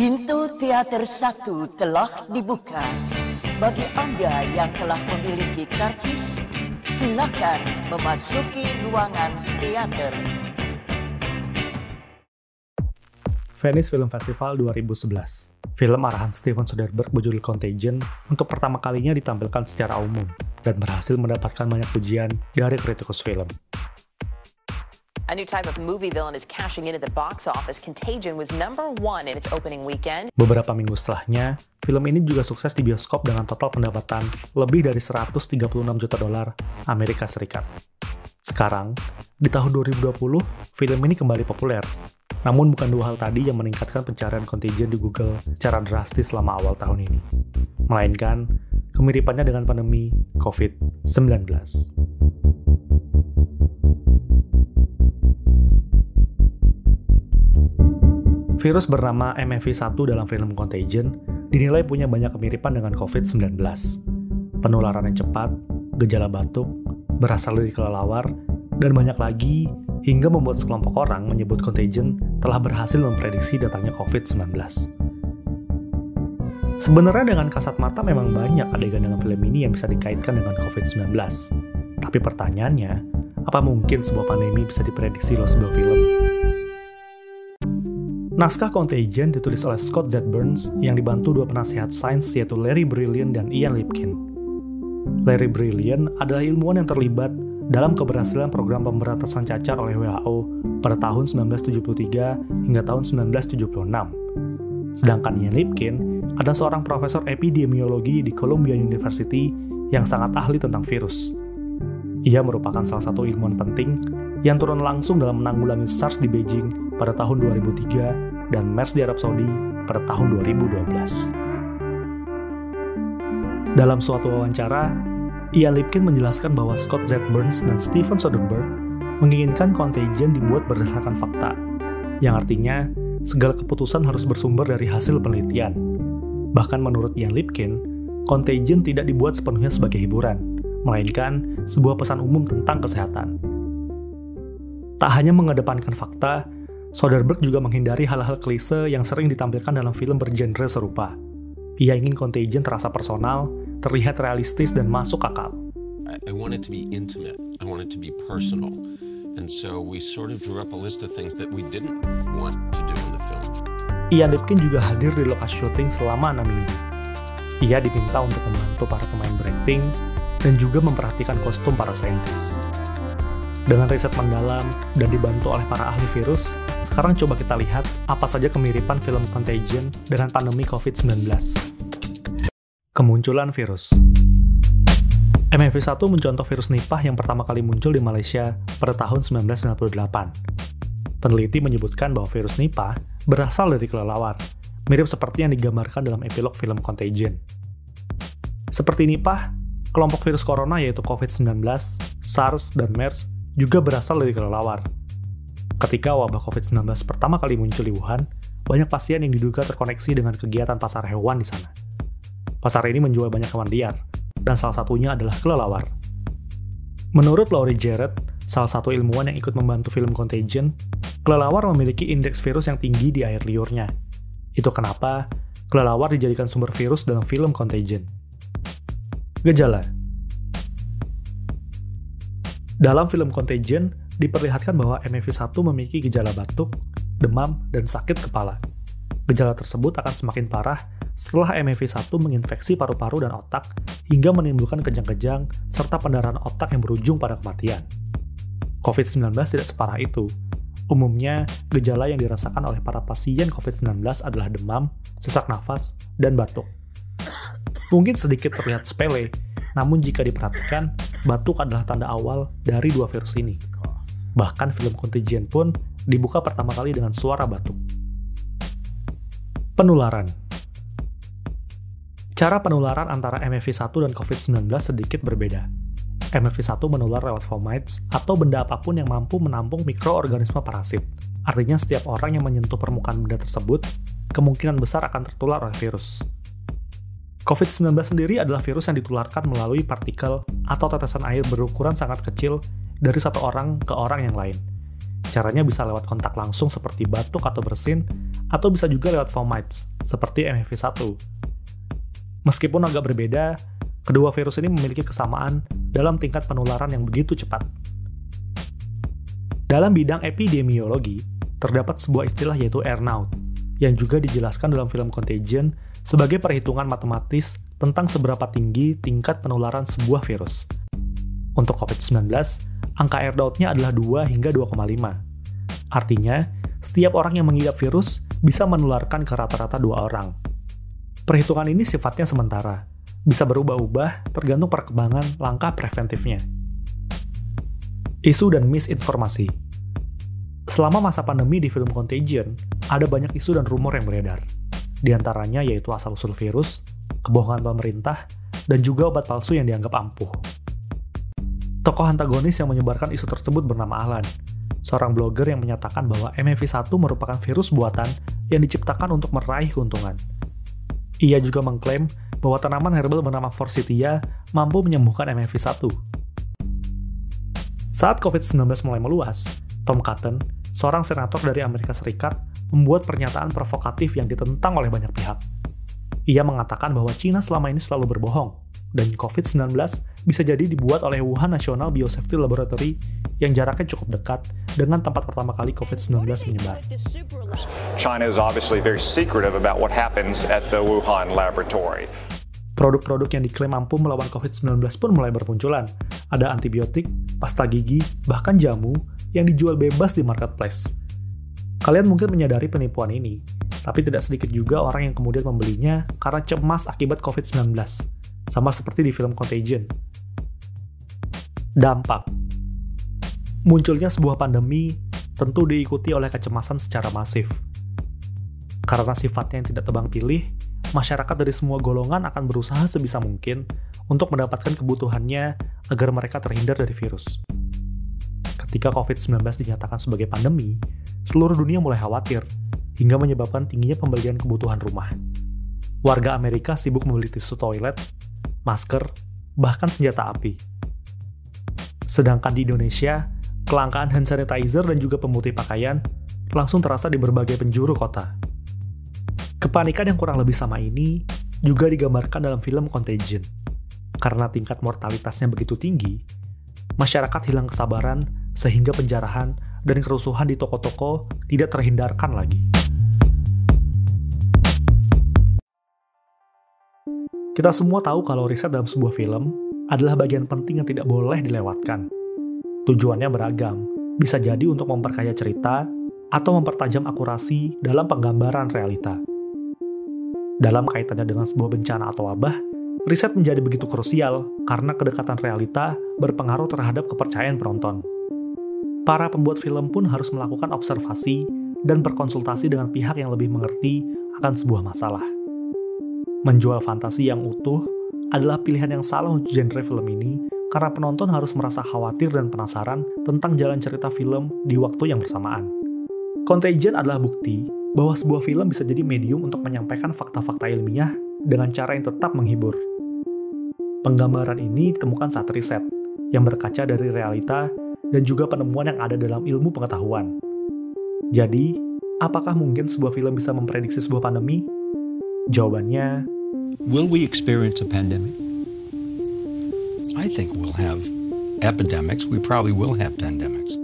Pintu teater satu telah dibuka. Bagi Anda yang telah memiliki karcis, silakan memasuki ruangan teater. Venice Film Festival 2011. Film arahan Steven Soderbergh berjudul Contagion untuk pertama kalinya ditampilkan secara umum dan berhasil mendapatkan banyak pujian dari kritikus film. A new type of movie villain is cashing in at the box office. Contagion was number one in its opening weekend. Beberapa minggu setelahnya, film ini juga sukses di bioskop dengan total pendapatan lebih dari 136 juta dolar Amerika Serikat. Sekarang, di tahun 2020, film ini kembali populer. Namun bukan dua hal tadi yang meningkatkan pencarian Contagion di Google secara drastis selama awal tahun ini. Melainkan, kemiripannya dengan pandemi COVID-19. Virus bernama MFV1 dalam film Contagion dinilai punya banyak kemiripan dengan COVID-19. Penularan yang cepat, gejala batuk, berasal dari kelelawar, dan banyak lagi hingga membuat sekelompok orang menyebut Contagion telah berhasil memprediksi datangnya COVID-19. Sebenarnya dengan kasat mata memang banyak adegan dalam film ini yang bisa dikaitkan dengan COVID-19. Tapi pertanyaannya, apa mungkin sebuah pandemi bisa diprediksi loh sebuah film? Naskah Contagion ditulis oleh Scott Z. Burns yang dibantu dua penasehat sains yaitu Larry Brilliant dan Ian Lipkin. Larry Brilliant adalah ilmuwan yang terlibat dalam keberhasilan program pemberantasan cacar oleh WHO pada tahun 1973 hingga tahun 1976. Sedangkan Ian Lipkin adalah seorang profesor epidemiologi di Columbia University yang sangat ahli tentang virus. Ia merupakan salah satu ilmuwan penting yang turun langsung dalam menanggulangi SARS di Beijing pada tahun 2003 dan MERS di Arab Saudi pada tahun 2012. Dalam suatu wawancara, Ian Lipkin menjelaskan bahwa Scott Z. Burns dan Steven Soderbergh menginginkan Contagion dibuat berdasarkan fakta, yang artinya segala keputusan harus bersumber dari hasil penelitian. Bahkan menurut Ian Lipkin, Contagion tidak dibuat sepenuhnya sebagai hiburan, melainkan sebuah pesan umum tentang kesehatan. Tak hanya mengedepankan fakta, Soderbergh juga menghindari hal-hal klise yang sering ditampilkan dalam film bergenre serupa. Ia ingin Contagion terasa personal, terlihat realistis dan masuk akal. I want it to be intimate. I want it to be personal. And so we sort of drew up a list of things that we didn't want to do in the film. Ian Lipkin juga hadir di lokasi syuting selama 6 minggu. Ia diminta untuk membantu para pemain berakting dan juga memperhatikan kostum para saintis. Dengan riset mendalam dan dibantu oleh para ahli virus, sekarang coba kita lihat apa saja kemiripan film Contagion dengan pandemi COVID-19. Kemunculan virus MFV1 mencontoh virus Nipah yang pertama kali muncul di Malaysia pada tahun 1998. Peneliti menyebutkan bahwa virus Nipah berasal dari kelelawar, mirip seperti yang digambarkan dalam epilog film Contagion. Seperti Nipah, kelompok virus corona yaitu COVID-19, SARS, dan MERS juga berasal dari kelelawar. Ketika wabah COVID-19 pertama kali muncul di Wuhan, banyak pasien yang diduga terkoneksi dengan kegiatan pasar hewan di sana. Pasar ini menjual banyak hewan liar, dan salah satunya adalah kelelawar. Menurut Laurie Jarrett, salah satu ilmuwan yang ikut membantu film Contagion, kelelawar memiliki indeks virus yang tinggi di air liurnya. Itu kenapa kelelawar dijadikan sumber virus dalam film Contagion. Gejala Dalam film Contagion, diperlihatkan bahwa MFV1 memiliki gejala batuk, demam, dan sakit kepala. Gejala tersebut akan semakin parah setelah MFV1 menginfeksi paru-paru dan otak hingga menimbulkan kejang-kejang serta pendarahan otak yang berujung pada kematian. COVID-19 tidak separah itu. Umumnya, gejala yang dirasakan oleh para pasien COVID-19 adalah demam, sesak nafas, dan batuk. Mungkin sedikit terlihat sepele, namun jika diperhatikan, batuk adalah tanda awal dari dua virus ini. Bahkan film Contagion pun dibuka pertama kali dengan suara batuk. Penularan Cara penularan antara MFV1 dan COVID-19 sedikit berbeda. MFV1 menular lewat fomites atau benda apa pun yang mampu menampung mikroorganisme parasit. Artinya setiap orang yang menyentuh permukaan benda tersebut, kemungkinan besar akan tertular oleh virus. COVID-19 sendiri adalah virus yang ditularkan melalui partikel atau tetesan air berukuran sangat kecil dari satu orang ke orang yang lain. Caranya bisa lewat kontak langsung seperti batuk atau bersin, atau bisa juga lewat fomites, seperti MFV1. Meskipun agak berbeda, kedua virus ini memiliki kesamaan dalam tingkat penularan yang begitu cepat. Dalam bidang epidemiologi, terdapat sebuah istilah yaitu earnout, yang juga dijelaskan dalam film Contagion sebagai perhitungan matematis tentang seberapa tinggi tingkat penularan sebuah virus. Untuk COVID-19, angka earnout-nya adalah 2 hingga 2,5. Artinya, setiap orang yang mengidap virus bisa menularkan ke rata-rata dua orang. Perhitungan ini sifatnya sementara, bisa berubah-ubah tergantung perkembangan langkah preventifnya. Isu dan misinformasi Selama masa pandemi di film Contagion, ada banyak isu dan rumor yang beredar. Di antaranya yaitu asal-usul virus, kebohongan pemerintah, dan juga obat palsu yang dianggap ampuh. Tokoh antagonis yang menyebarkan isu tersebut bernama Alan, seorang blogger yang menyatakan bahwa MFV1 merupakan virus buatan yang diciptakan untuk meraih keuntungan. Ia juga mengklaim bahwa tanaman herbal bernama Forsythia mampu menyembuhkan MFV1. Saat COVID-19 mulai meluas, Tom Cotton, seorang senator dari Amerika Serikat, membuat pernyataan provokatif yang ditentang oleh banyak pihak. Ia mengatakan bahwa China selama ini selalu berbohong, dan COVID-19 bisa jadi dibuat oleh Wuhan National Biosafety Laboratory yang jaraknya cukup dekat dengan tempat pertama kali COVID-19 menyebar. China is obviously very secretive about what happens at the Wuhan laboratory. Produk-produk yang diklaim mampu melawan COVID-19 pun mulai bermunculan. Ada antibiotik, pasta gigi, bahkan jamu yang dijual bebas di marketplace. Kalian mungkin menyadari penipuan ini, tapi tidak sedikit juga orang yang kemudian membelinya karena cemas akibat COVID-19, sama seperti di film Contagion. Dampak Munculnya sebuah pandemi tentu diikuti oleh kecemasan secara masif. Karena sifatnya yang tidak tebang pilih, masyarakat dari semua golongan akan berusaha sebisa mungkin untuk mendapatkan kebutuhannya agar mereka terhindar dari virus. Ketika COVID-19 dinyatakan sebagai pandemi, seluruh dunia mulai khawatir, hingga menyebabkan tingginya pembelian kebutuhan rumah. Warga Amerika sibuk membeli tisu toilet, masker, bahkan senjata api. Sedangkan di Indonesia, kelangkaan hand sanitizer dan juga pemutih pakaian langsung terasa di berbagai penjuru kota. Kepanikan yang kurang lebih sama ini juga digambarkan dalam film Contagion. Karena tingkat mortalitasnya begitu tinggi, masyarakat hilang kesabaran sehingga penjarahan dan kerusuhan di toko-toko tidak terhindarkan lagi. Kita semua tahu kalau riset dalam sebuah film adalah bagian penting yang tidak boleh dilewatkan. Tujuannya beragam, bisa jadi untuk memperkaya cerita atau mempertajam akurasi dalam penggambaran realita. Dalam kaitannya dengan sebuah bencana atau wabah, riset menjadi begitu krusial karena kedekatan realita berpengaruh terhadap kepercayaan penonton para pembuat film pun harus melakukan observasi dan berkonsultasi dengan pihak yang lebih mengerti akan sebuah masalah. Menjual fantasi yang utuh adalah pilihan yang salah untuk genre film ini karena penonton harus merasa khawatir dan penasaran tentang jalan cerita film di waktu yang bersamaan. Contagion adalah bukti bahwa sebuah film bisa jadi medium untuk menyampaikan fakta-fakta ilmiah dengan cara yang tetap menghibur. Penggambaran ini ditemukan saat riset, yang berkaca dari realita dan juga penemuan yang ada dalam ilmu pengetahuan. Jadi, apakah mungkin sebuah film bisa memprediksi sebuah pandemi? Jawabannya, Will we experience a pandemic? I think we'll have epidemics. We probably will have pandemics.